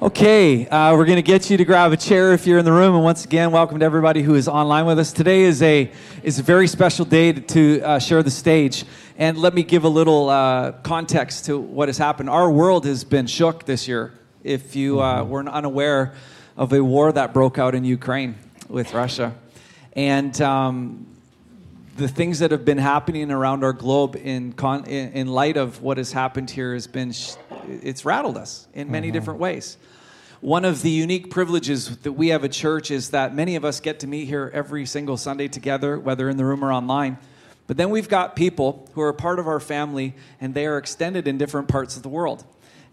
Okay, uh, we're going to get you to grab a chair if you're in the room. And once again, welcome to everybody who is online with us. Today is a is a very special day to, to uh, share the stage. And let me give a little uh, context to what has happened. Our world has been shook this year. If you uh, were unaware of a war that broke out in Ukraine with Russia, and um, the things that have been happening around our globe in, con- in, in light of what has happened here has been sh- it's rattled us in many mm-hmm. different ways. One of the unique privileges that we have at church is that many of us get to meet here every single sunday together whether in the room or online. But then we've got people who are part of our family and they are extended in different parts of the world.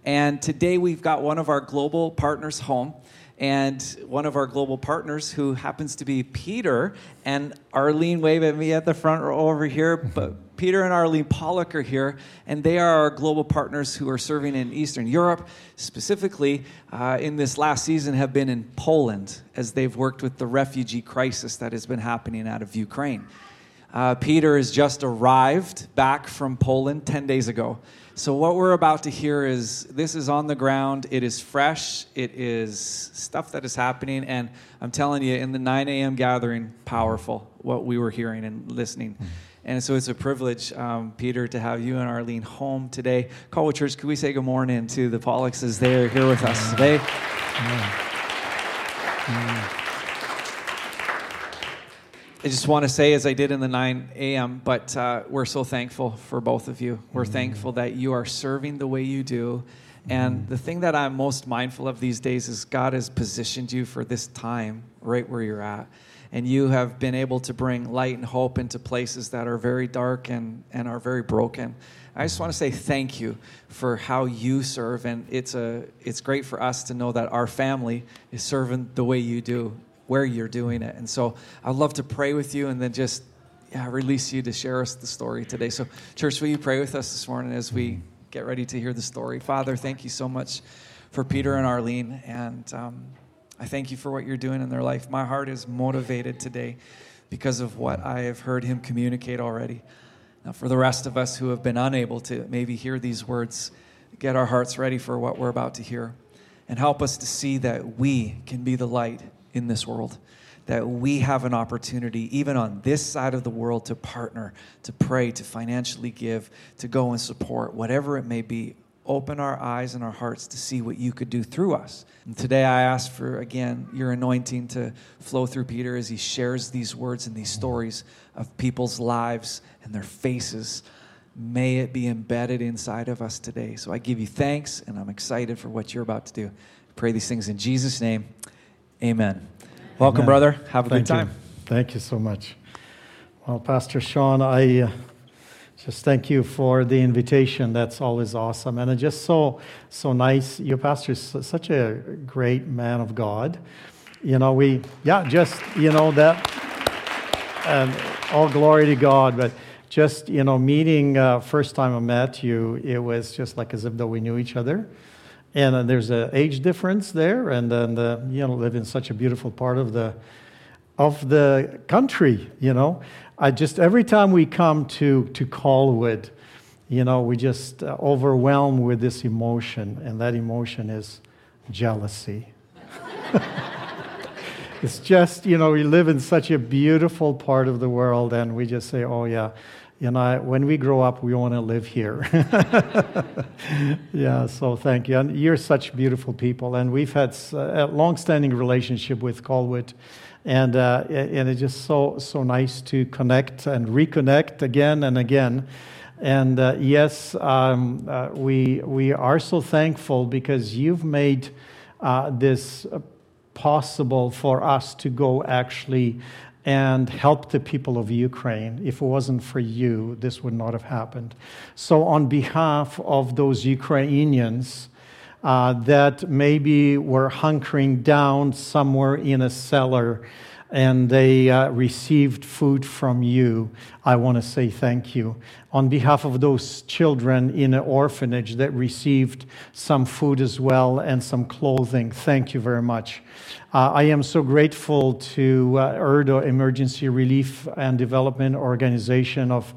And today we've got one of our global partners home and one of our global partners who happens to be Peter and Arlene. Wave at me at the front row over here. But Peter and Arlene Pollock are here, and they are our global partners who are serving in Eastern Europe. Specifically, uh, in this last season, have been in Poland as they've worked with the refugee crisis that has been happening out of Ukraine. Uh, Peter has just arrived back from Poland 10 days ago. So, what we're about to hear is this is on the ground, it is fresh, it is stuff that is happening. And I'm telling you, in the 9 a.m. gathering, powerful what we were hearing and listening. Mm-hmm. And so it's a privilege, um, Peter, to have you and Arlene home today. Colwood Church, could we say good morning to the Pollocks as they're here with us today? Yeah. Yeah. I just want to say, as I did in the 9 a.m., but uh, we're so thankful for both of you. We're mm-hmm. thankful that you are serving the way you do. And mm-hmm. the thing that I'm most mindful of these days is God has positioned you for this time right where you're at. And you have been able to bring light and hope into places that are very dark and, and are very broken. I just want to say thank you for how you serve. And it's, a, it's great for us to know that our family is serving the way you do where you're doing it. And so I'd love to pray with you and then just yeah, release you to share us the story today. So, church, will you pray with us this morning as we get ready to hear the story? Father, thank you so much for Peter and Arlene. And um, I thank you for what you're doing in their life. My heart is motivated today because of what I have heard him communicate already. Now, for the rest of us who have been unable to maybe hear these words, get our hearts ready for what we're about to hear and help us to see that we can be the light in this world. That we have an opportunity, even on this side of the world, to partner, to pray, to financially give, to go and support, whatever it may be. Open our eyes and our hearts to see what you could do through us. And today I ask for, again, your anointing to flow through Peter as he shares these words and these stories of people's lives and their faces. May it be embedded inside of us today. So I give you thanks, and I'm excited for what you're about to do. I pray these things in Jesus' name. Amen. Welcome, Amen. brother. Have a Thank good time. You. Thank you so much. Well, Pastor Sean, I uh, just thank you for the invitation. That's always awesome, and it's just so so nice. Your pastor is such a great man of God. You know, we yeah, just you know that, and all glory to God. But just you know, meeting uh, first time I met you, it was just like as if though we knew each other and uh, there's an age difference there, and then the, you know live in such a beautiful part of the of the country. You know, I just every time we come to to Colwood, you know, we just uh, overwhelmed with this emotion, and that emotion is jealousy. it's just you know we live in such a beautiful part of the world, and we just say, oh yeah you know, when we grow up, we want to live here. yeah, so thank you. And you're such beautiful people. And we've had a long-standing relationship with Colwood. And, uh, and it's just so, so nice to connect and reconnect again and again. And uh, yes, um, uh, we, we are so thankful because you've made uh, this possible for us to go actually and help the people of Ukraine. If it wasn't for you, this would not have happened. So, on behalf of those Ukrainians uh, that maybe were hunkering down somewhere in a cellar and they uh, received food from you, I want to say thank you. On behalf of those children in an orphanage that received some food as well and some clothing, thank you very much. Uh, I am so grateful to uh, ERDO, Emergency Relief and Development Organization of,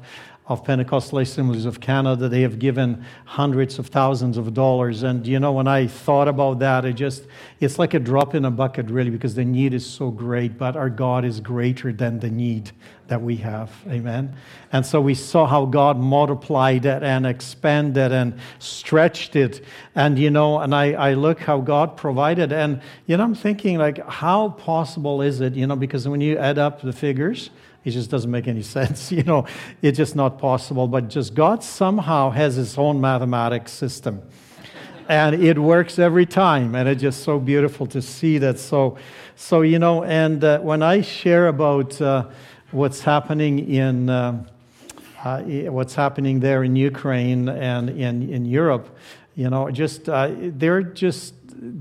of Pentecostal Assemblies of Canada. They have given hundreds of thousands of dollars. And, you know, when I thought about that, it just, it's like a drop in a bucket, really, because the need is so great, but our God is greater than the need that we have. Amen. And so we saw how God multiplied it and expanded and stretched it. And, you know, and I, I look how God provided. And, you know, I'm thinking, like, how possible is it, you know, because when you add up the figures, it just doesn't make any sense. You know, it's just not possible. But just God somehow has his own mathematics system. And it works every time. And it's just so beautiful to see that. So, so you know, and uh, when I share about uh, what's happening in. Uh, uh, what's happening there in Ukraine and in, in Europe, you know, just uh, they're just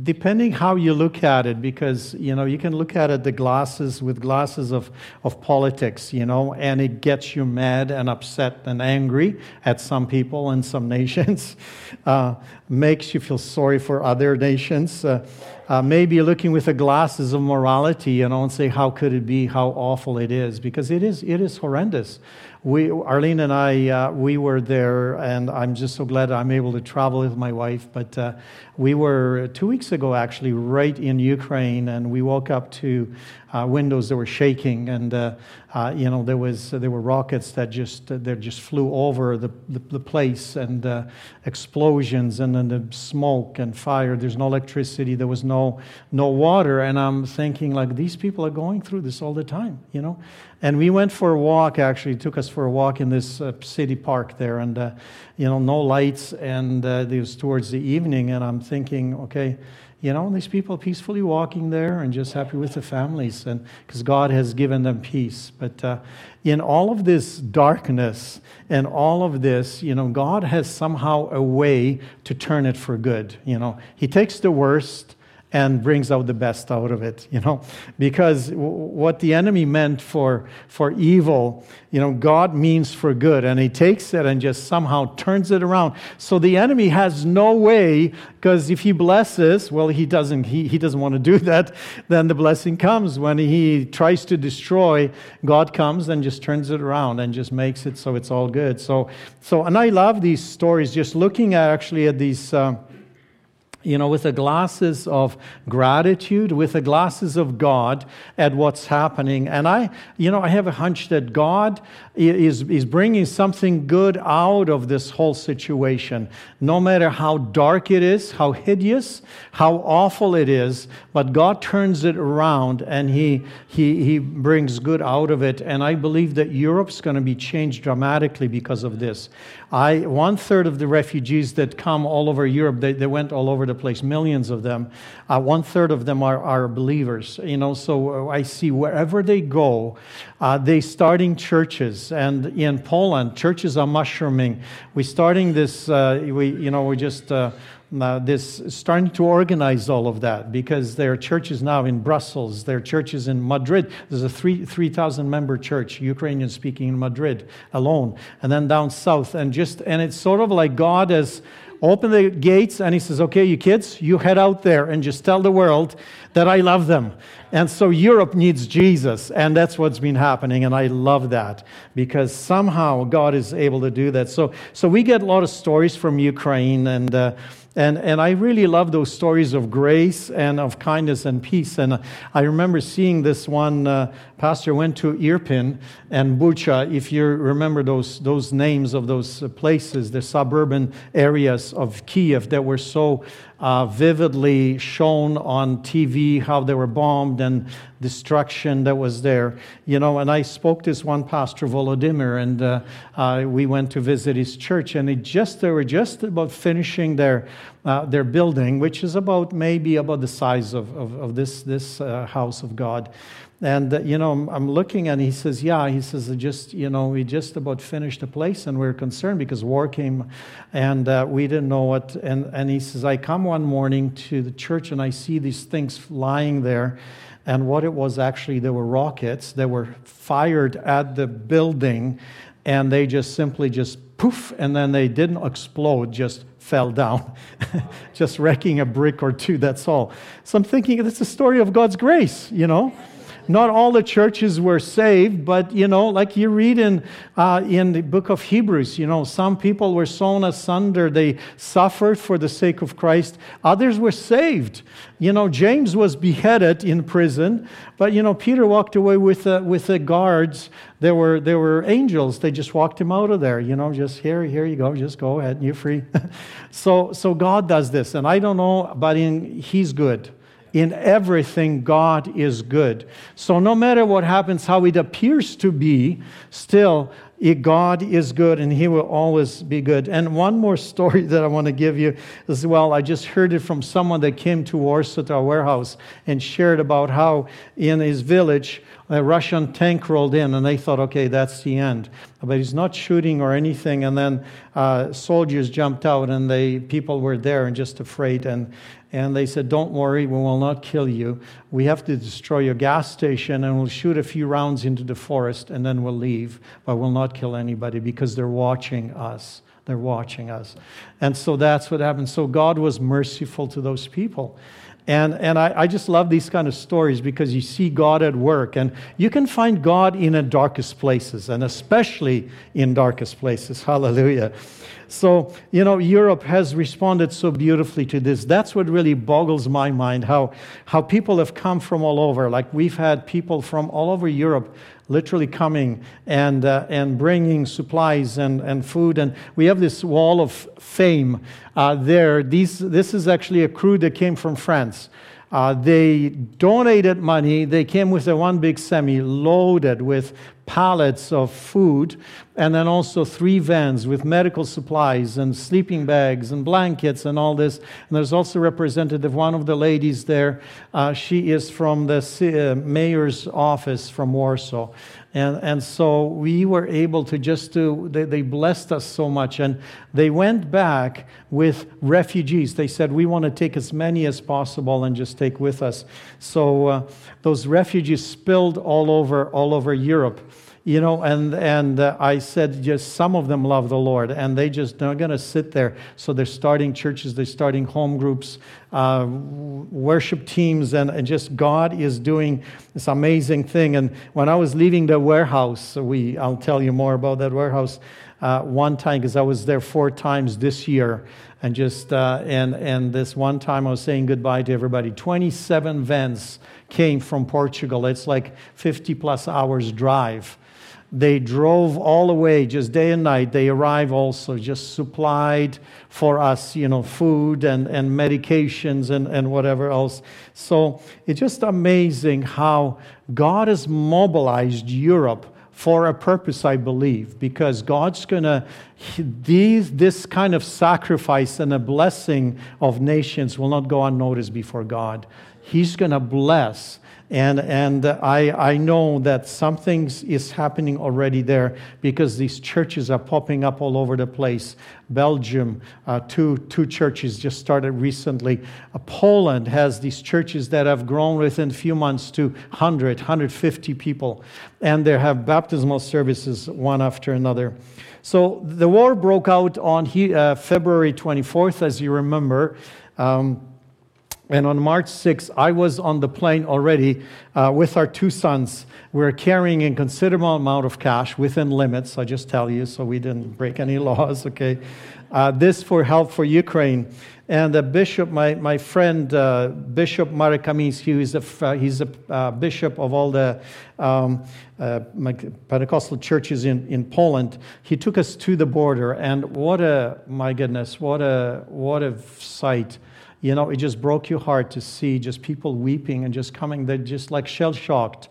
depending how you look at it, because you know you can look at it the glasses with glasses of, of politics, you know, and it gets you mad and upset and angry at some people and some nations, uh, makes you feel sorry for other nations. Uh, uh, maybe looking with the glasses of morality, you know, and say how could it be, how awful it is, because it is it is horrendous we, Arlene and I, uh, we were there, and I'm just so glad I'm able to travel with my wife. But uh, we were two weeks ago, actually, right in Ukraine, and we woke up to uh, windows that were shaking, and uh, uh, you know there was there were rockets that just that just flew over the, the, the place, and uh, explosions, and then the smoke and fire. There's no electricity. There was no no water, and I'm thinking like these people are going through this all the time, you know. And we went for a walk. Actually, took us for a walk in this uh, city park there, and uh, you know no lights, and it was towards the evening, and I'm thinking, okay you know, these people peacefully walking there and just happy with the families, and because God has given them peace. But uh, in all of this darkness and all of this, you know, God has somehow a way to turn it for good. You know, He takes the worst and brings out the best out of it, you know, because what the enemy meant for, for evil, you know, God means for good, and he takes it and just somehow turns it around. So the enemy has no way, because if he blesses, well, he doesn't, he, he doesn't want to do that, then the blessing comes. When he tries to destroy, God comes and just turns it around and just makes it so it's all good. So, so and I love these stories, just looking at actually at these. Uh, you know, with the glasses of gratitude, with the glasses of God at what's happening. And I, you know, I have a hunch that God is, is bringing something good out of this whole situation, no matter how dark it is, how hideous, how awful it is, but God turns it around and He, he, he brings good out of it. And I believe that Europe's going to be changed dramatically because of this. I, one third of the refugees that come all over Europe, they, they went all over the place, millions of them. Uh, one third of them are, are believers, you know, so uh, I see wherever they go, uh, they starting churches. And in Poland, churches are mushrooming. We're starting this, uh, we, you know, we just, uh, this starting to organize all of that because there are churches now in Brussels, there are churches in Madrid. There's a three 3,000 member church, Ukrainian speaking in Madrid alone, and then down south. And just and it's sort of like God has opened the gates and He says, "Okay, you kids, you head out there and just tell the world that I love them." And so Europe needs Jesus, and that's what's been happening, and I love that because somehow God is able to do that. So, so we get a lot of stories from Ukraine, and uh, and, and I really love those stories of grace and of kindness and peace. And I remember seeing this one uh, pastor went to Irpin and Bucha. If you remember those, those names of those places, the suburban areas of Kiev that were so uh, vividly shown on TV how they were bombed and destruction that was there. You know, and I spoke to this one pastor, Volodymyr, and uh, uh, we went to visit his church, and it just they were just about finishing their uh, their building, which is about maybe about the size of, of, of this this uh, house of God. And, uh, you know, I'm, looking and he says, Yeah, he says, just, you know, we just about finished the place and we are concerned because war came and uh, we didn't know what. And, and he says, I come one morning to the church and I see these things lying there. And what it was actually, there were rockets that were fired at the building and they just simply just poof, and then they didn't explode, just fell down, just wrecking a brick or two, that's all. So I'm thinking, it's a story of God's grace, you know? Not all the churches were saved, but you know, like you read in uh, in the book of Hebrews, you know, some people were sown asunder. They suffered for the sake of Christ. Others were saved. You know, James was beheaded in prison, but you know, Peter walked away with the, with the guards. There were there were angels. They just walked him out of there. You know, just here, here you go. Just go ahead. And you're free. so so God does this, and I don't know, but in He's good. In everything, God is good. So, no matter what happens, how it appears to be, still, God is good and He will always be good. And one more story that I want to give you as well. I just heard it from someone that came to Warsaw to our warehouse and shared about how in his village, a Russian tank rolled in and they thought, okay, that's the end. But he's not shooting or anything. And then uh, soldiers jumped out and they, people were there and just afraid. And, and they said, Don't worry, we will not kill you. We have to destroy your gas station and we'll shoot a few rounds into the forest and then we'll leave, but we'll not kill anybody because they're watching us. They're watching us. And so that's what happened. So God was merciful to those people. And, and I, I just love these kind of stories because you see God at work. And you can find God in the darkest places, and especially in darkest places. Hallelujah. So, you know, Europe has responded so beautifully to this. That's what really boggles my mind how, how people have come from all over. Like, we've had people from all over Europe literally coming and, uh, and bringing supplies and, and food. And we have this wall of fame uh, there. These, this is actually a crew that came from France. Uh, they donated money. They came with a one big semi loaded with pallets of food, and then also three vans with medical supplies and sleeping bags and blankets and all this. And there's also representative, one of the ladies there. Uh, she is from the uh, mayor's office from Warsaw. And, and so we were able to just do, they, they blessed us so much. And they went back with refugees. They said, We want to take as many as possible and just take with us. So uh, those refugees spilled all over, all over Europe you know and and uh, i said just some of them love the lord and they just are going to sit there. So they're starting churches they're starting home groups uh, worship teams and, and just god is doing this amazing thing. And when i was leaving the warehouse we i'll tell you more about that warehouse uh, one time because i was there four times this year. And just uh, and and this one time i was saying goodbye to everybody. 27 vans came from portugal. It's like 50 plus hours drive they drove all the way, just day and night. They arrive also, just supplied for us, you know, food and, and medications and, and whatever else. So it's just amazing how God has mobilized Europe for a purpose, I believe, because God's going to, these this kind of sacrifice and a blessing of nations will not go unnoticed before God. He's going to bless and, and I, I know that something is happening already there because these churches are popping up all over the place. Belgium, uh, two, two churches just started recently. Uh, Poland has these churches that have grown within a few months to 100, 150 people. And they have baptismal services one after another. So the war broke out on he, uh, February 24th, as you remember. Um, and on March 6th, I was on the plane already uh, with our two sons. We were carrying a considerable amount of cash within limits, I just tell you, so we didn't break any laws, okay? Uh, this for help for Ukraine. And the bishop, my, my friend, uh, Bishop Marek Kamiński, he's a, uh, he's a uh, bishop of all the um, uh, Pentecostal churches in, in Poland. He took us to the border, and what a, my goodness, what a, what a sight you know, it just broke your heart to see just people weeping and just coming. They're just like shell shocked,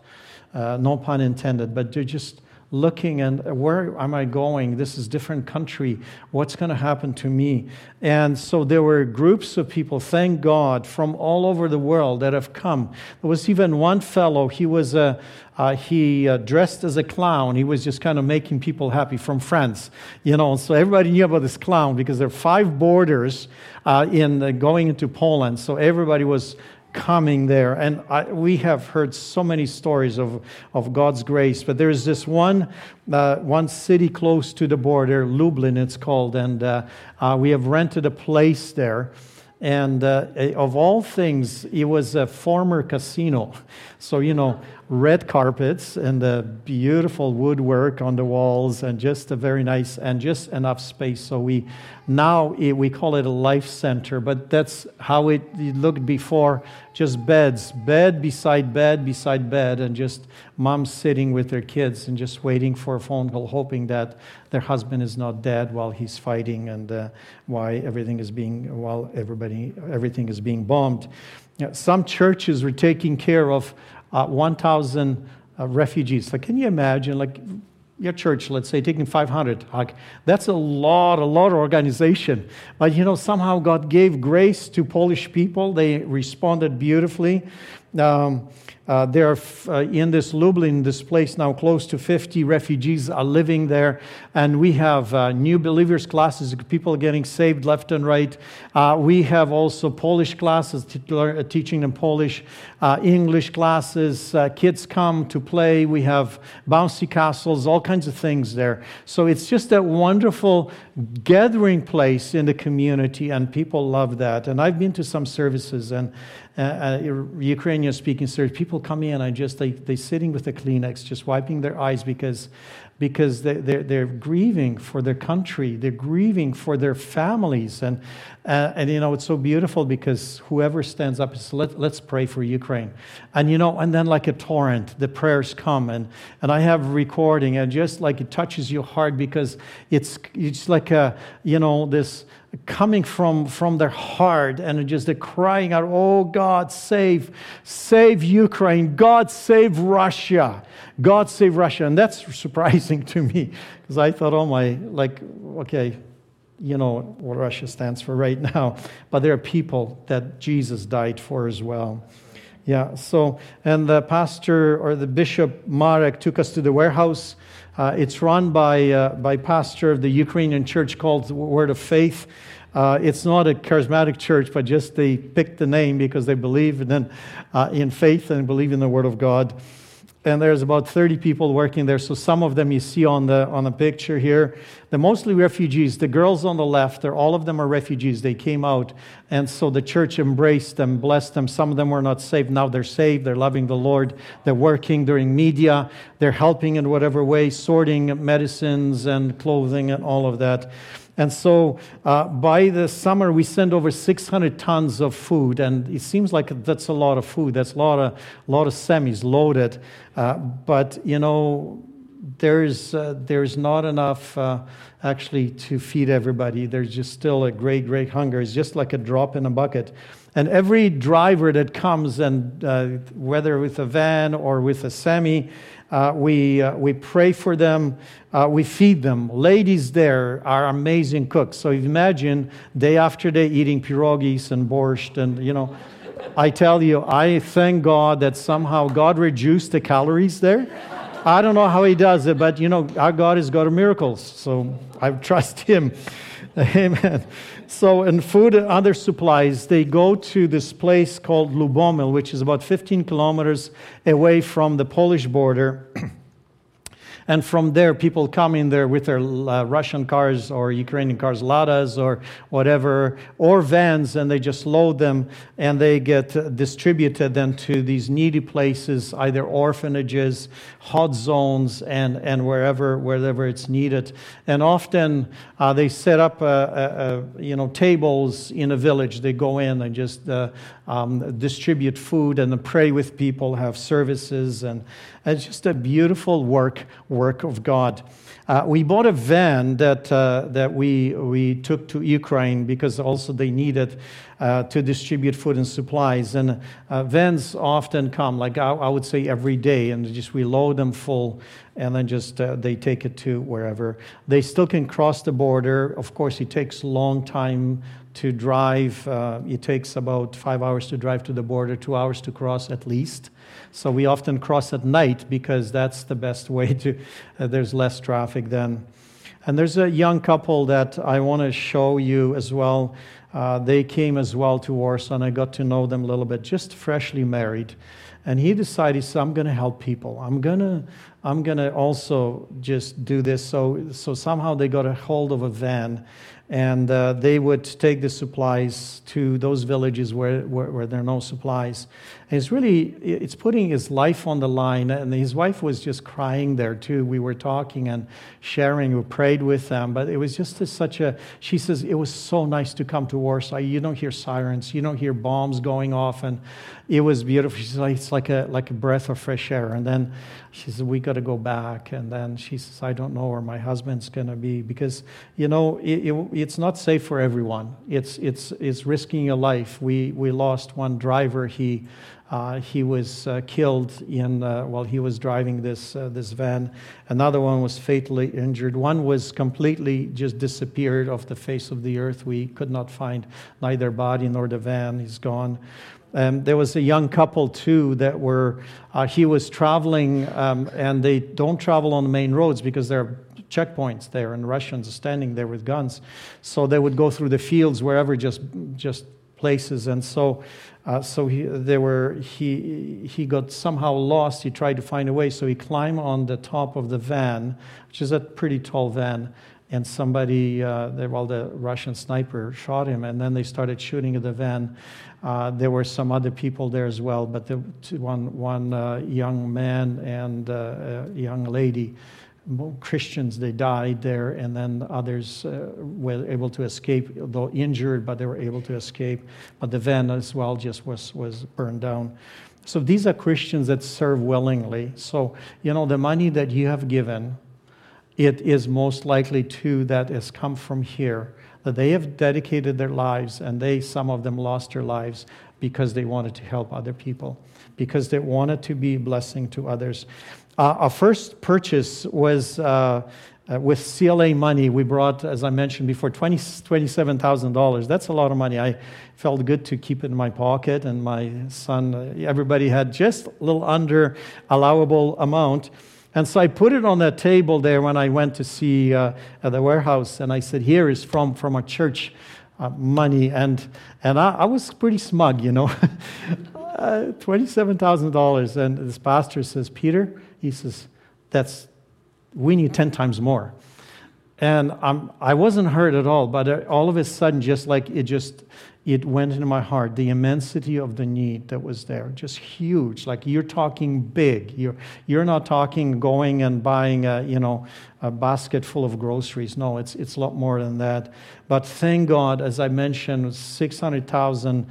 uh, no pun intended, but they're just looking and where am I going? This is different country. What's going to happen to me? And so there were groups of people, thank God, from all over the world that have come. There was even one fellow, he was a, uh, he uh, dressed as a clown. He was just kind of making people happy from France, you know. So everybody knew about this clown because there are five borders uh, in uh, going into Poland. So everybody was coming there. And I, we have heard so many stories of, of God's grace, but there's this one, uh, one city close to the border, Lublin it's called, and uh, uh, we have rented a place there. And uh, of all things, it was a former casino. So, you know, red carpets and the beautiful woodwork on the walls and just a very nice and just enough space. So we now we call it a life center, but that's how it looked before. Just beds, bed beside bed beside bed, and just moms sitting with their kids and just waiting for a phone call, hoping that their husband is not dead while he's fighting and uh, why everything is being while everybody everything is being bombed. Some churches were taking care of uh, 1,000 uh, refugees. Like, can you imagine, like, your church, let's say, taking 500, like, that's a lot, a lot of organization. But, you know, somehow God gave grace to Polish people. They responded beautifully. Um, uh, there are uh, in this Lublin, this place now, close to 50 refugees are living there, and we have uh, new believers classes, people getting saved left and right. Uh, we have also Polish classes, uh, teaching them Polish, uh, English classes. kids come to play. We have bouncy castles, all kinds of things there. So it's just a wonderful gathering place in the community, and people love that. And I've been to some services, and uh, uh, Ukrainian speaking service, people come in and just they, they're sitting with the Kleenex, just wiping their eyes because, because they, they're, they're grieving for their country, they're grieving for their families. And, uh, and you know, it's so beautiful because whoever stands up says, Let, let's pray for Ukraine. And you know, and then like a torrent, the prayers come. And, and I have recording, and just like it touches your heart because it's, it's like a, you know, this coming from, from their heart and just they're crying out, Oh God, save, save Ukraine. God, save Russia. God, save Russia. And that's surprising to me because I thought, oh my, like, okay, you know what Russia stands for right now. But there are people that Jesus died for as well. Yeah, so, and the pastor or the bishop Marek took us to the warehouse. Uh, it's run by, uh, by pastor of the Ukrainian church called Word of Faith. Uh, it's not a charismatic church, but just they picked the name because they believe in, uh, in faith and believe in the Word of God. And there's about 30 people working there. So some of them you see on the, on the picture here. They're mostly refugees. The girls on the left, they're, all of them are refugees. They came out. And so the church embraced them, blessed them. Some of them were not saved. Now they're saved. They're loving the Lord. They're working during media. They're helping in whatever way, sorting medicines and clothing and all of that. And so uh, by the summer, we send over 600 tons of food. And it seems like that's a lot of food. That's a lot of, lot of semis loaded. Uh, but, you know, there's, uh, there's not enough uh, actually to feed everybody. There's just still a great, great hunger. It's just like a drop in a bucket. And every driver that comes, and uh, whether with a van or with a semi, uh, we, uh, we pray for them. Uh, we feed them. Ladies there are amazing cooks. So imagine day after day eating pierogis and borscht. And, you know, I tell you, I thank God that somehow God reduced the calories there. I don't know how he does it, but, you know, our God is God of miracles. So I trust him. Amen. So, in food and other supplies, they go to this place called Lubomil, which is about 15 kilometers away from the Polish border. And from there, people come in there with their uh, Russian cars or Ukrainian cars, Ladas or whatever, or vans, and they just load them and they get distributed then to these needy places, either orphanages, hot zones, and, and wherever, wherever it's needed. And often uh, they set up, you know, tables in a village. They go in and just uh, um, distribute food and pray with people, have services, and it's just a beautiful work work of God. Uh, we bought a van that, uh, that we, we took to Ukraine because also they needed uh, to distribute food and supplies. And uh, vans often come, like I, I, would say every day, and just we load them full and then just uh, they take it to wherever. They still can cross the border. Of course, it takes a long time to drive. Uh, it takes about five hours to drive to the border, two hours to cross at least. So we often cross at night because that's the best way to, uh, there's less traffic then. And there's a young couple that I want to show you as well. Uh, they came as well to Warsaw, and I got to know them a little bit, just freshly married. And he decided, so I'm going to help people. I'm going to I'm going to also just do this. So, so somehow they got a hold of a van and uh, they would take the supplies to those villages where, where, where, there are no supplies. It's really, it's putting his life on the line. And his wife was just crying there too. We were talking and sharing, we prayed with them. But it was just a, such a, she says, it was so nice to come to Warsaw. You don't hear sirens, you don't hear bombs going off. And it was beautiful. She's like, it's like a, like a breath of fresh air. And then she said, we got to go back. And then she says, I don't know where my husband's going to be because, you know, it, it, it's not safe for everyone. It's, it's, it's risking a life. We, we lost one driver. He, uh, he was uh, killed in, uh, while he was driving this, uh, this van. Another one was fatally injured. One was completely just disappeared off the face of the earth. We could not find neither body nor the van. He's gone. Um, there was a young couple too that were, uh, he was traveling, um, and they don't travel on the main roads because there are checkpoints there, and Russians are standing there with guns. So they would go through the fields wherever, just just places. And so, uh, so he, there were he he got somehow lost. He tried to find a way, so he climbed on the top of the van, which is a pretty tall van. And somebody, uh, well, the Russian sniper shot him, and then they started shooting at the van. Uh, there were some other people there as well, but the, one, one uh, young man and uh, a young lady Christians, they died there, and then others uh, were able to escape, though injured, but they were able to escape. But the van as well just was, was burned down. So these are Christians that serve willingly. So, you know, the money that you have given, it is most likely too that has come from here, that they have dedicated their lives, and they, some of them lost their lives because they wanted to help other people, because they wanted to be a blessing to others. Uh, our first purchase was uh, uh, with CLA money. We brought, as I mentioned before, 20, $27,000. That's a lot of money. I felt good to keep it in my pocket, and my son, uh, everybody had just a little under allowable amount. And so I put it on that table there when I went to see uh, the warehouse, and I said, Here is from, from our church. Uh, money and and I, I, was pretty smug, you know, uh, twenty-seven thousand dollars. And this pastor says, Peter, he says, That's, we need 10 times more. And I'm, I wasn't hurt at all, but uh, all of a sudden, just like it just, it went into my heart, the immensity of the need that was there, just huge. Like you're talking big. You're, you're not talking going and buying a, you know, a basket full of groceries. No, it's, it's a lot more than that. But thank God, as I mentioned, 600,000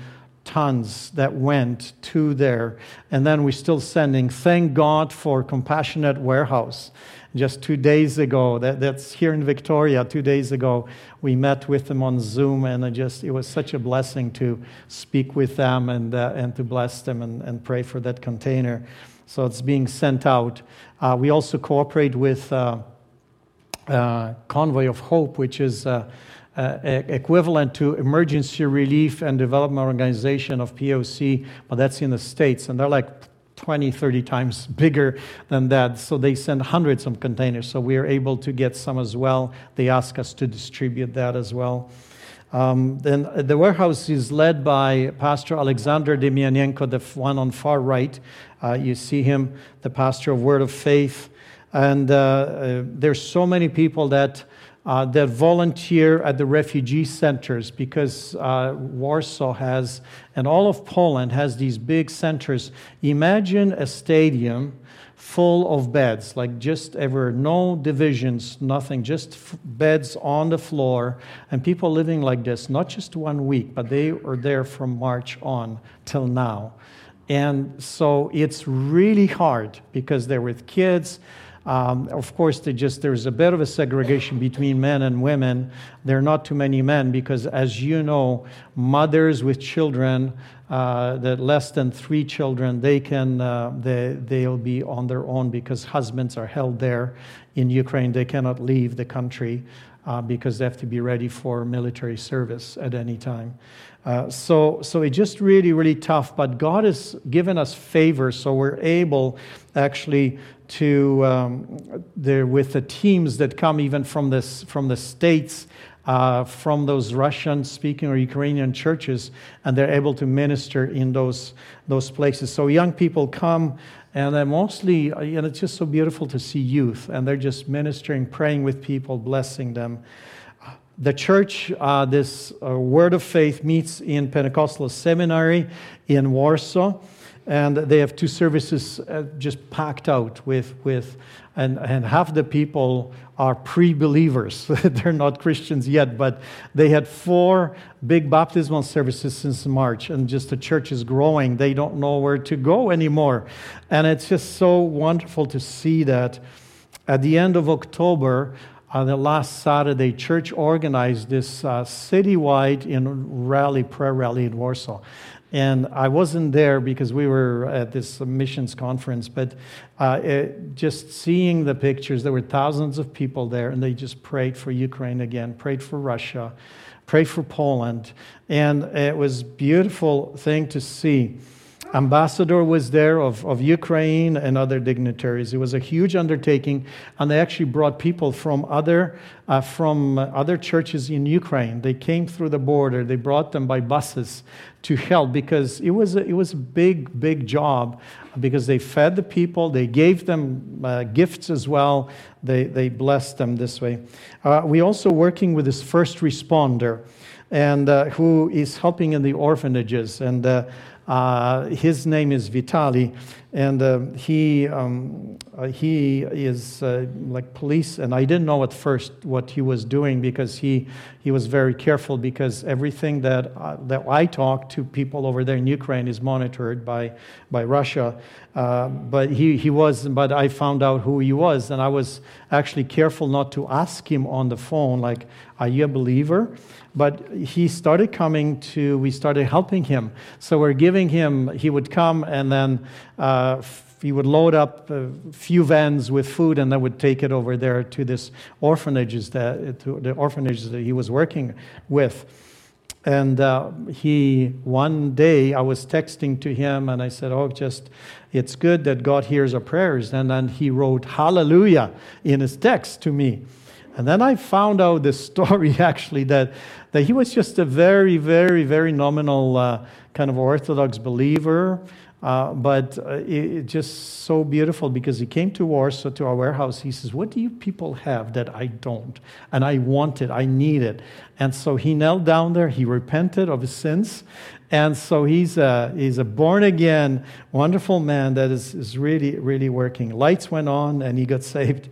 tons that went to there. And then we're still sending. Thank God for Compassionate Warehouse. Just two days ago, that, that's here in Victoria, two days ago, we met with them on Zoom, and it just it was such a blessing to speak with them and, uh, and to bless them and, and pray for that container. So it's being sent out. Uh, we also cooperate with uh, uh Convoy of Hope, which is uh, uh, equivalent to Emergency Relief and Development Organization of POC, but that's in the States, and they're like 20, 30 times bigger than that. So they send hundreds of containers. So we are able to get some as well. They ask us to distribute that as well. Um, then the warehouse is led by Pastor Alexander Demianenko, the one on far right. Uh, you see him, the pastor of Word of Faith. And uh, uh, there's so many people that uh, that volunteer at the refugee centers because uh, Warsaw has, and all of Poland has these big centers. Imagine a stadium full of beds, like just ever, no divisions, nothing, just f- beds on the floor, and people living like this, not just one week, but they are there from March on till now. And so it's really hard because they're with kids um, of course, just, there's a bit of a segregation between men and women. There are not too many men because, as you know, mothers with children, uh, that less than three children, they can uh, they, they'll be on their own because husbands are held there in Ukraine. They cannot leave the country uh, because they have to be ready for military service at any time. Uh, so, so it's just really, really tough. But God has given us favor, so we're able actually to um, there with the teams that come even from this from the states. Uh, from those Russian speaking or Ukrainian churches, and they're able to minister in those, those places. So young people come, and they're mostly, and it's just so beautiful to see youth, and they're just ministering, praying with people, blessing them. the church, uh, this uh, Word of Faith, meets in Pentecostal Seminary in Warsaw, and they have two services uh, just packed out with, with and, and half the people are pre believers. They're not Christians yet, but they had four big baptismal services since March, and just the church is growing. They don't know where to go anymore. And it's just so wonderful to see that at the end of October, uh, the last Saturday, church organized this uh, citywide in rally, prayer rally in Warsaw. And I wasn't there because we were at this missions conference, but uh, it, just seeing the pictures, there were thousands of people there, and they just prayed for Ukraine again, prayed for Russia, prayed for Poland. And it was beautiful thing to see ambassador was there of, of Ukraine and other dignitaries. It was a huge undertaking, and they actually brought people from other, uh, from other churches in Ukraine. They came through the border. They brought them by buses to help because it was a, it was a big, big job because they fed the people, they gave them uh, gifts as well, they, they blessed them this way. Uh, we also working with this first responder and uh, who is helping in the orphanages and uh, his name is Vitali, and uh, he, um, uh, he is uh, like police. And I didn't know at first what he was doing because he, he was very careful because everything that, uh, that I talk to people over there in Ukraine is monitored by, by Russia. Uh, but he, he was, but I found out who he was, and I was actually careful not to ask him on the phone, like, Are you a believer? But he started coming to we started helping him. So we're giving him he would come and then uh, he would load up a few vans with food and then would take it over there to this orphanages that to the orphanages that he was working with. And uh, he one day i was texting to him and i said oh just it's good that god hears our prayers. And then he wrote hallelujah in his text to me and then I found out the story actually that, that he was just a very, very, very nominal uh, kind of Orthodox believer. Uh, but uh, it, it, just so beautiful because he came to Warsaw to our warehouse. He says, What do you people have that I don't? And I want it, I need it. And so he knelt down there, he repented of his sins. And so he's a, he's a born again, wonderful man that is, is really, really working. Lights went on and he got saved.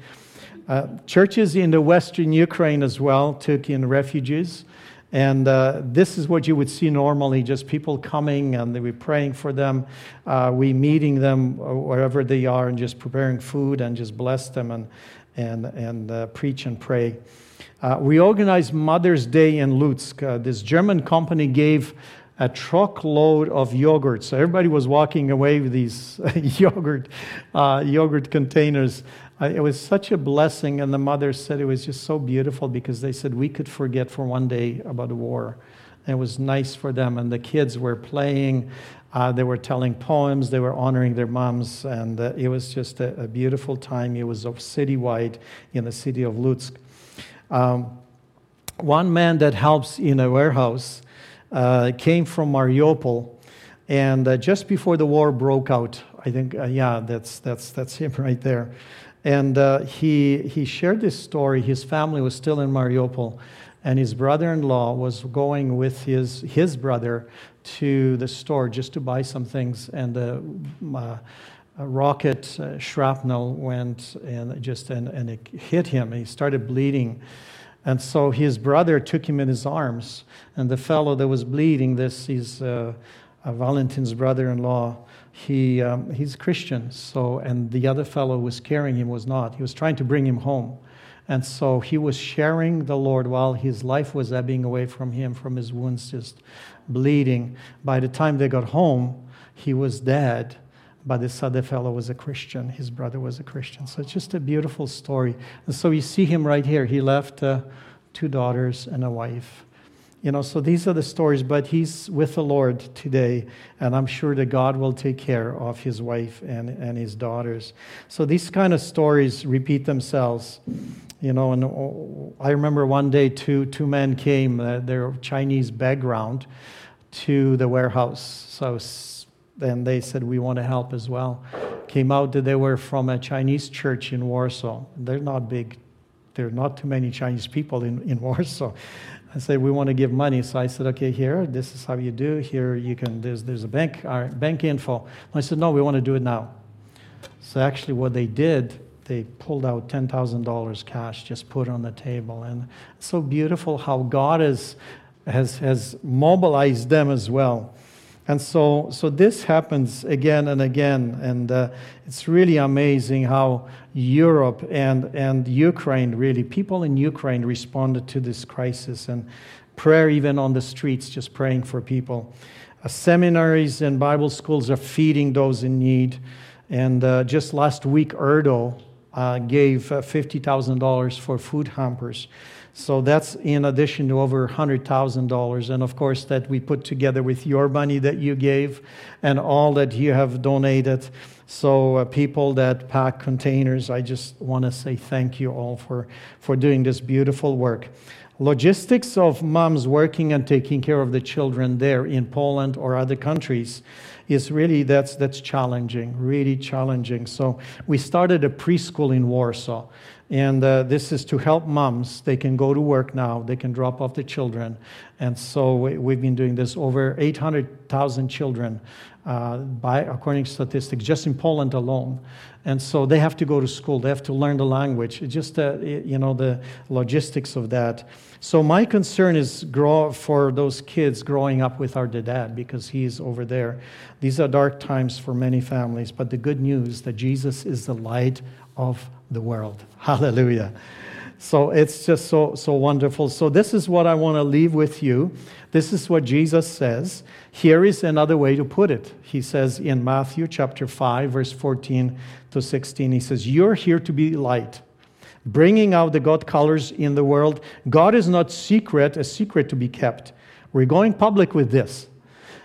Uh, churches in the western Ukraine as well took in refugees. And uh, this is what you would see normally just people coming and we praying for them. Uh, we meeting them wherever they are and just preparing food and just bless them and, and, and uh, preach and pray. Uh, we organized Mother's Day in Lutsk. Uh, this German company gave a truckload of yogurt. So everybody was walking away with these yogurt, yogurt containers it was such a blessing. And the mother said it was just so beautiful because they said we could forget for one day about the war. And it was nice for them. And the kids were playing, uh, they were telling poems, they were honoring their moms. And uh, it was just a, a, beautiful time. It was citywide in the city of Lutsk. Um, one man that helps in a warehouse uh, came from Mariupol. And uh, just before the war broke out, I think, uh, yeah, that's, that's, that's him right there. And uh, he, he shared this story. His family was still in Mariupol, and his brother in law was going with his, his brother to the store just to buy some things. And uh, a rocket uh, shrapnel went and just and, and it hit him. He started bleeding. And so his brother took him in his arms. And the fellow that was bleeding, this is uh, Valentin's brother in law, he, um, he's Christian, so, and the other fellow who was carrying him was not. He was trying to bring him home. And so he was sharing the Lord while his life was ebbing away from him, from his wounds just bleeding. By the time they got home, he was dead. But this other fellow was a Christian. His brother was a Christian. So it's just a beautiful story. And so you see him right here. He left uh, two daughters and a wife. You know, so these are the stories, but he's with the Lord today, and I'm sure that God will take care of his wife and, and his daughters. So these kind of stories repeat themselves. You know, and I remember one day two, two men came, uh, their Chinese background, to the warehouse. So then they said, We want to help as well. Came out that they were from a Chinese church in Warsaw. They're not big there are not too many Chinese people in, in Warsaw. I said, we want to give money. So I said, okay, here, this is how you do. Here, you can, there's, there's a bank, our bank info. I said, no, we want to do it now. So actually, what they did, they pulled out $10,000 cash, just put on the table. And so beautiful how God has, has, has mobilized them as well. And so, so this happens again and again. And uh, it's really amazing how Europe and, and Ukraine, really, people in Ukraine responded to this crisis and prayer, even on the streets, just praying for people. Uh, seminaries and Bible schools are feeding those in need. And uh, just last week, Erdo uh, gave uh, $50,000 for food hampers. So that's in addition to over $100,000. And of course, that we put together with your money that you gave and all that you have donated. So, uh, people that pack containers, I just want to say thank you all for, for doing this beautiful work. Logistics of moms working and taking care of the children there in Poland or other countries is really that's that's challenging, really challenging. So we started a preschool in Warsaw. And uh, this is to help moms. They can go to work now, they can drop off the children. And so we, have been doing this over 800,000 children, uh, by, according to statistics, just in Poland alone. And so they have to go to school, they have to learn the language, just uh, you know the logistics of that. So my concern is grow, for those kids growing up without their dad because he's over there. These are dark times for many families, but the good news that Jesus is the light of the world. Hallelujah. So it's just so, so wonderful. So, this is what I want to leave with you. This is what Jesus says. Here is another way to put it. He says in Matthew chapter 5, verse 14 to 16, He says, You're here to be light, bringing out the God colors in the world. God is not secret, a secret to be kept. We're going public with this.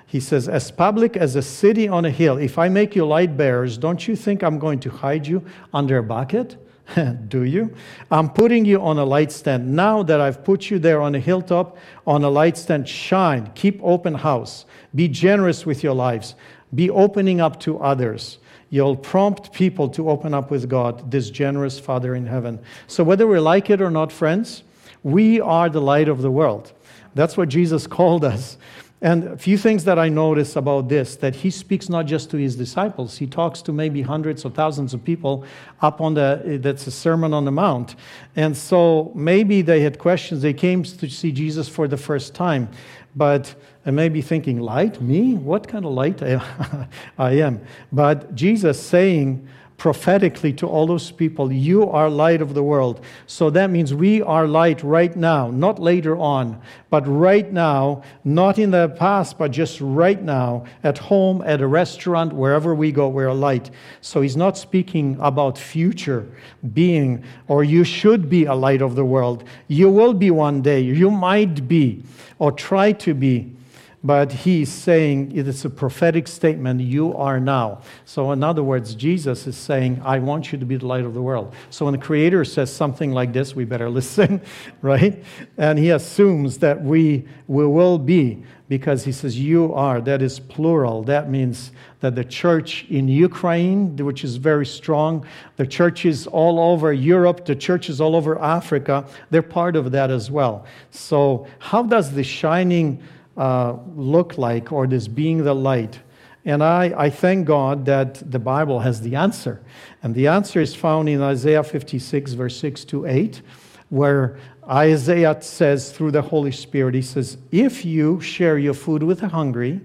He says, As public as a city on a hill, if I make you light bearers, don't you think I'm going to hide you under a bucket? Do you? I'm putting you on a light stand. Now that I've put you there on a hilltop, on a light stand, shine. Keep open house. Be generous with your lives. Be opening up to others. You'll prompt people to open up with God, this generous Father in heaven. So, whether we like it or not, friends, we are the light of the world. That's what Jesus called us. And a few things that I notice about this that he speaks not just to his disciples, he talks to maybe hundreds or thousands of people up on the that's a Sermon on the Mount. And so maybe they had questions. They came to see Jesus for the first time, but and maybe thinking, Light? Me? What kind of light I am? But Jesus saying, prophetically to all those people, You are light of the world. So that means we are light right now, not later on, but right now, not in the past, but just right now, at home, at a restaurant, wherever we go, we're light. So he's not speaking about future being, or you should be a light of the world. You will be one day, you might be, or try to be but he's saying it is a prophetic statement you are now. So in other words jesus is saying i want you to be the light of the world. So when the creator says something like this we better listen right? And he assumes that we, we will be because he says you are that is plural. That means that the church in ukraine which is very strong the churches all over europe the churches all over africa they're part of that as well. So how does the shining uh, look like, or this being the light? And I, I thank God that the Bible has the answer. And the answer is found in Isaiah 56, verse 6 to 8, where Isaiah says through the Holy Spirit, he says, If you share your food with the hungry,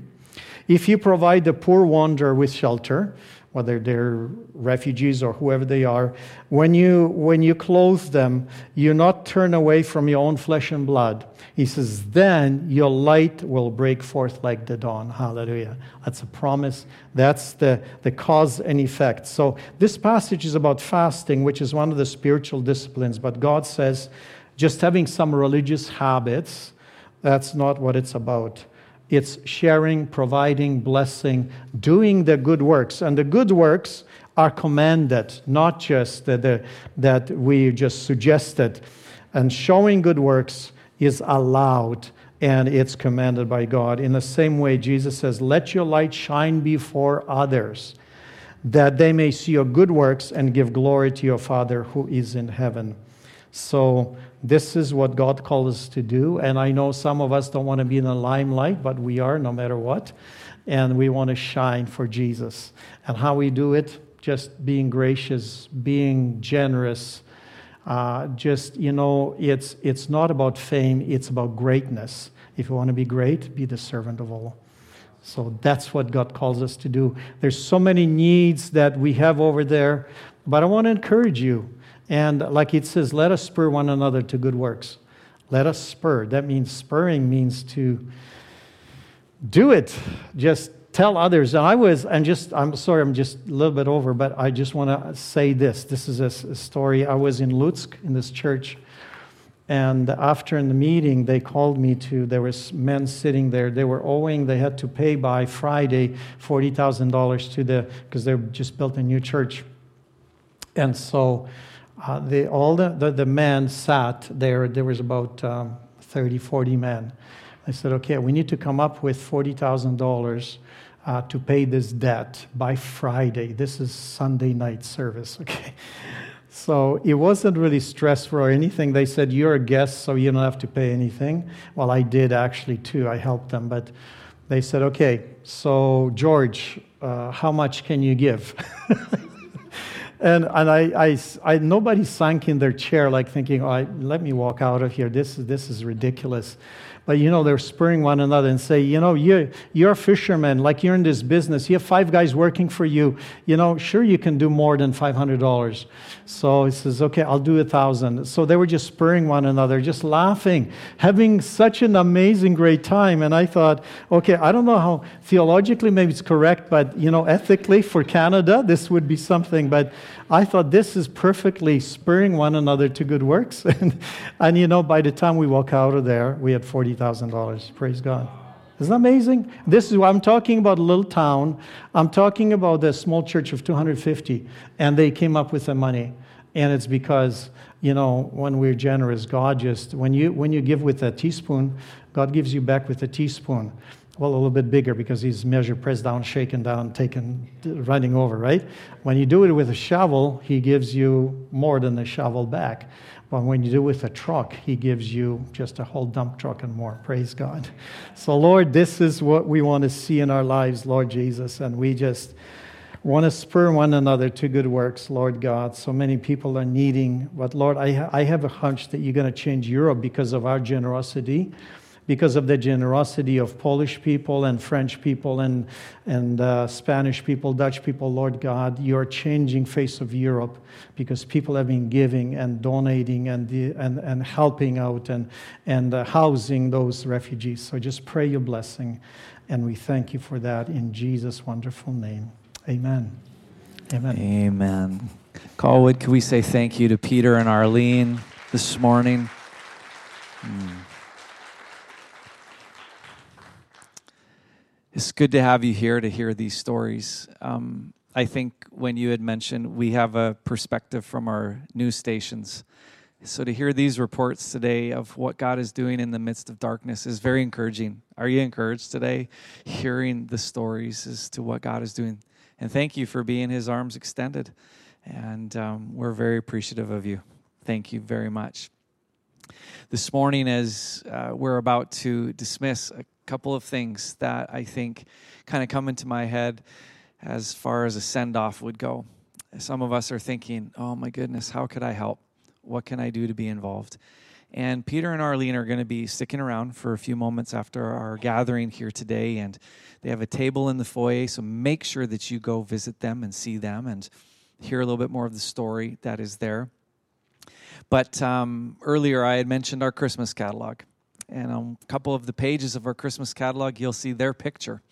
if you provide the poor wanderer with shelter, whether they're refugees or whoever they are, when you, when you clothe them, you not turn away from your own flesh and blood. He says, then your light will break forth like the dawn. Hallelujah. That's a promise. That's the, the cause and effect. So this passage is about fasting, which is one of the spiritual disciplines. But God says, just having some religious habits, that's not what it's about. It's sharing, providing, blessing, doing the good works. And the good works are commanded, not just that, the, that we just suggested. And showing good works is allowed and it's commanded by God. In the same way, Jesus says, Let your light shine before others, that they may see your good works and give glory to your Father who is in heaven. So, this is what God called us to do. And I know some of us don't want to be in the limelight, but we are no matter what. And we want to shine for Jesus. And how we do it, just being gracious, being generous. Uh, just, you know, it's, it's not about fame, it's about greatness. If you want to be great, be the servant of all. So that's what God calls us to do. There's so many needs that we have over there, but I want to encourage you. And like it says, let us spur one another to good works. Let us spur. That means spurring means to do it. Just tell others. And I was, I'm just, I'm sorry, I'm just a little bit over, but I just want to say this. This is a, story. I was in Lutsk in this church and after in the meeting, they called me to, there was men sitting there. They were owing, they had to pay by Friday $40,000 to the, because they just built a new church. And so uh, they, all the, the, the, men sat there. There was about um, 30, 40 men. I said, okay, we need to come up with $40,000 uh, to pay this debt by Friday. This is Sunday night service, okay? So it wasn't really stressful or anything. They said, You're a guest, so you don't have to pay anything. Well, I did actually too. I helped them. But they said, Okay, so George, uh, how much can you give? and and I, I, I, nobody sank in their chair like thinking, oh, I, let me walk out of here. This, this is ridiculous. But you know, they're spurring one another and say, you know, you're, you're a fisherman, like you're in this business. You have five guys working for you. You know, sure you can do more than $500. So he says, okay, I'll do a thousand. So they were just spurring one another, just laughing, having such an amazing, great time. And I thought, okay, I don't know how theologically maybe it's correct, but you know, ethically for Canada, this would be something. But I thought this is perfectly spurring one another to good works. and, and you know, by the time we walk out of there, we had 40 $30,000. Praise God. Isn't that amazing? This is why I'm talking about a little town. I'm talking about a small church of 250, and they came up with the money. And it's because, you know, when we're generous, God just, when you, when you give with a teaspoon, God gives you back with a teaspoon. Well, a little bit bigger because he's measured, pressed down, shaken down, taken, running over, right? When you do it with a shovel, he gives you more than the shovel back. But when you do it with a truck, He gives you just a whole dump truck and more. Praise God. So, Lord, this is what we want to see in our lives, Lord Jesus. And we just want to spur one another to good works, Lord God. So many people are needing, but Lord, I, I have a hunch that you're going to change Europe because of our generosity because of the generosity of Polish people and French people and, and uh, Spanish people, Dutch people, Lord God, you're changing face of Europe because people have been giving and donating and, the, and, and helping out and, and uh, housing those refugees. So just pray your blessing, and we thank you for that in Jesus' wonderful name. Amen. Amen. Amen. Colwood, can we say thank you to Peter and Arlene this morning? Hmm. It's good to have you here to hear these stories. Um, I think when you had mentioned we have a perspective from our news stations. So to hear these reports today of what God is doing in the midst of darkness is very encouraging. Are you encouraged today hearing the stories as to what God is doing? And thank you for being his arms extended. And um, we're very appreciative of you. Thank you very much. This morning, as uh, we're about to dismiss, a couple of things that I think kind of come into my head as far as a send off would go. Some of us are thinking, oh my goodness, how could I help? What can I do to be involved? And Peter and Arlene are going to be sticking around for a few moments after our gathering here today. And they have a table in the foyer, so make sure that you go visit them and see them and hear a little bit more of the story that is there. But um, earlier I had mentioned our Christmas catalog. And on a couple of the pages of our Christmas catalog, you'll see their picture.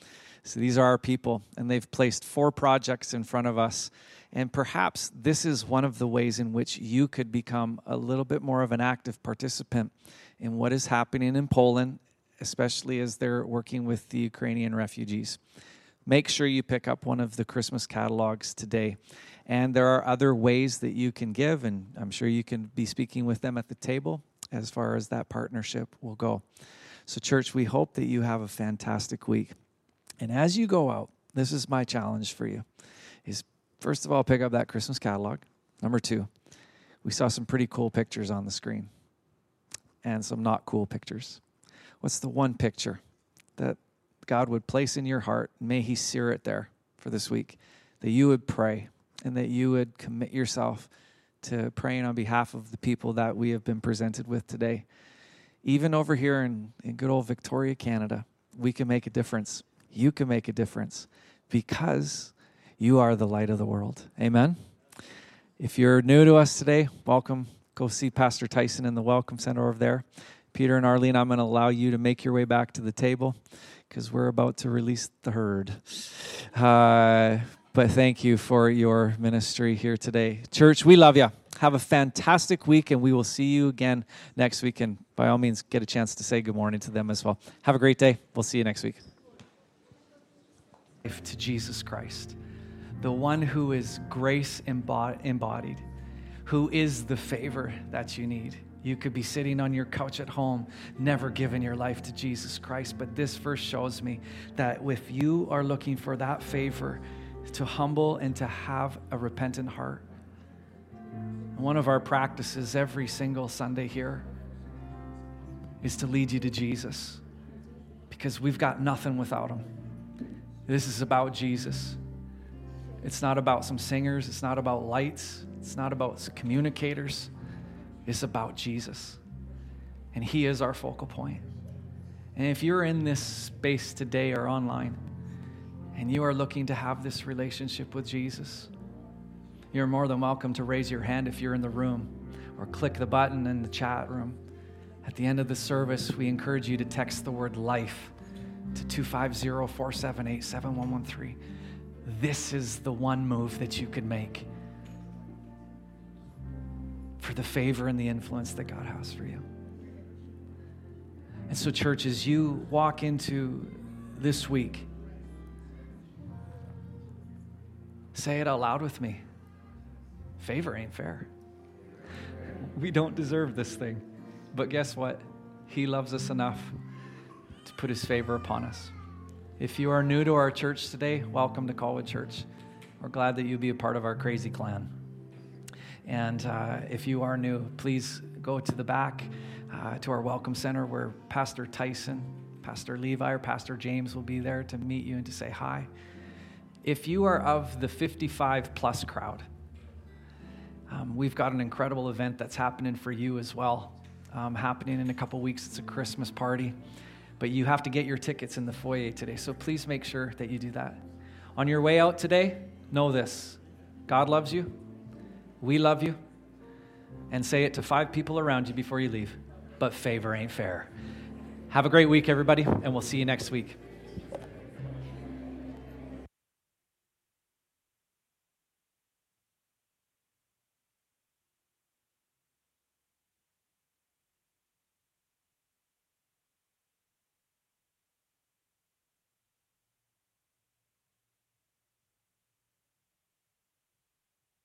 So these are our people, and they've placed four projects in front of us. And perhaps this is one of the ways in which you could become a little bit more of an active participant in what is happening in Poland, especially as they're working with the Ukrainian refugees. Make sure you pick up one of the Christmas catalogs today. And there are other ways that you can give, and I'm sure you can be speaking with them at the table as far as that partnership will go. So, church, we hope that you have a fantastic week. And as you go out, this is my challenge for you is first of all, pick up that Christmas catalog. Number two, we saw some pretty cool pictures on the screen and some not cool pictures. What's the one picture that God would place in your heart? May He sear it there for this week, that you would pray and that you would commit yourself to praying on behalf of the people that we have been presented with today. Even over here in, in good old Victoria, Canada, we can make a difference. You can make a difference because you are the light of the world. Amen. If you're new to us today, welcome. Go see Pastor Tyson in the Welcome Center over there. Peter and Arlene, I'm going to allow you to make your way back to the table because we're about to release the herd. Uh, but thank you for your ministry here today. Church, we love you. Have a fantastic week, and we will see you again next week. And by all means, get a chance to say good morning to them as well. Have a great day. We'll see you next week. To Jesus Christ, the one who is grace embodied, who is the favor that you need. You could be sitting on your couch at home, never giving your life to Jesus Christ. But this verse shows me that if you are looking for that favor, to humble and to have a repentant heart, one of our practices every single Sunday here is to lead you to Jesus because we've got nothing without him. This is about Jesus. It's not about some singers, it's not about lights, it's not about communicators. It's about Jesus. And he is our focal point. And if you're in this space today or online and you are looking to have this relationship with Jesus, you're more than welcome to raise your hand if you're in the room or click the button in the chat room. At the end of the service, we encourage you to text the word life to 250 478 7113. This is the one move that you could make for the favor and the influence that God has for you. And so, church, as you walk into this week, say it out loud with me favor ain't fair. We don't deserve this thing. But guess what? He loves us enough to put his favor upon us. If you are new to our church today, welcome to Colwood Church. We're glad that you be a part of our crazy clan. And uh, if you are new, please go to the back uh, to our welcome center where Pastor Tyson, Pastor Levi, or Pastor James will be there to meet you and to say hi. If you are of the 55 plus crowd, um, we've got an incredible event that's happening for you as well. Um, happening in a couple weeks. It's a Christmas party, but you have to get your tickets in the foyer today. So please make sure that you do that. On your way out today, know this God loves you, we love you, and say it to five people around you before you leave. But favor ain't fair. Have a great week, everybody, and we'll see you next week.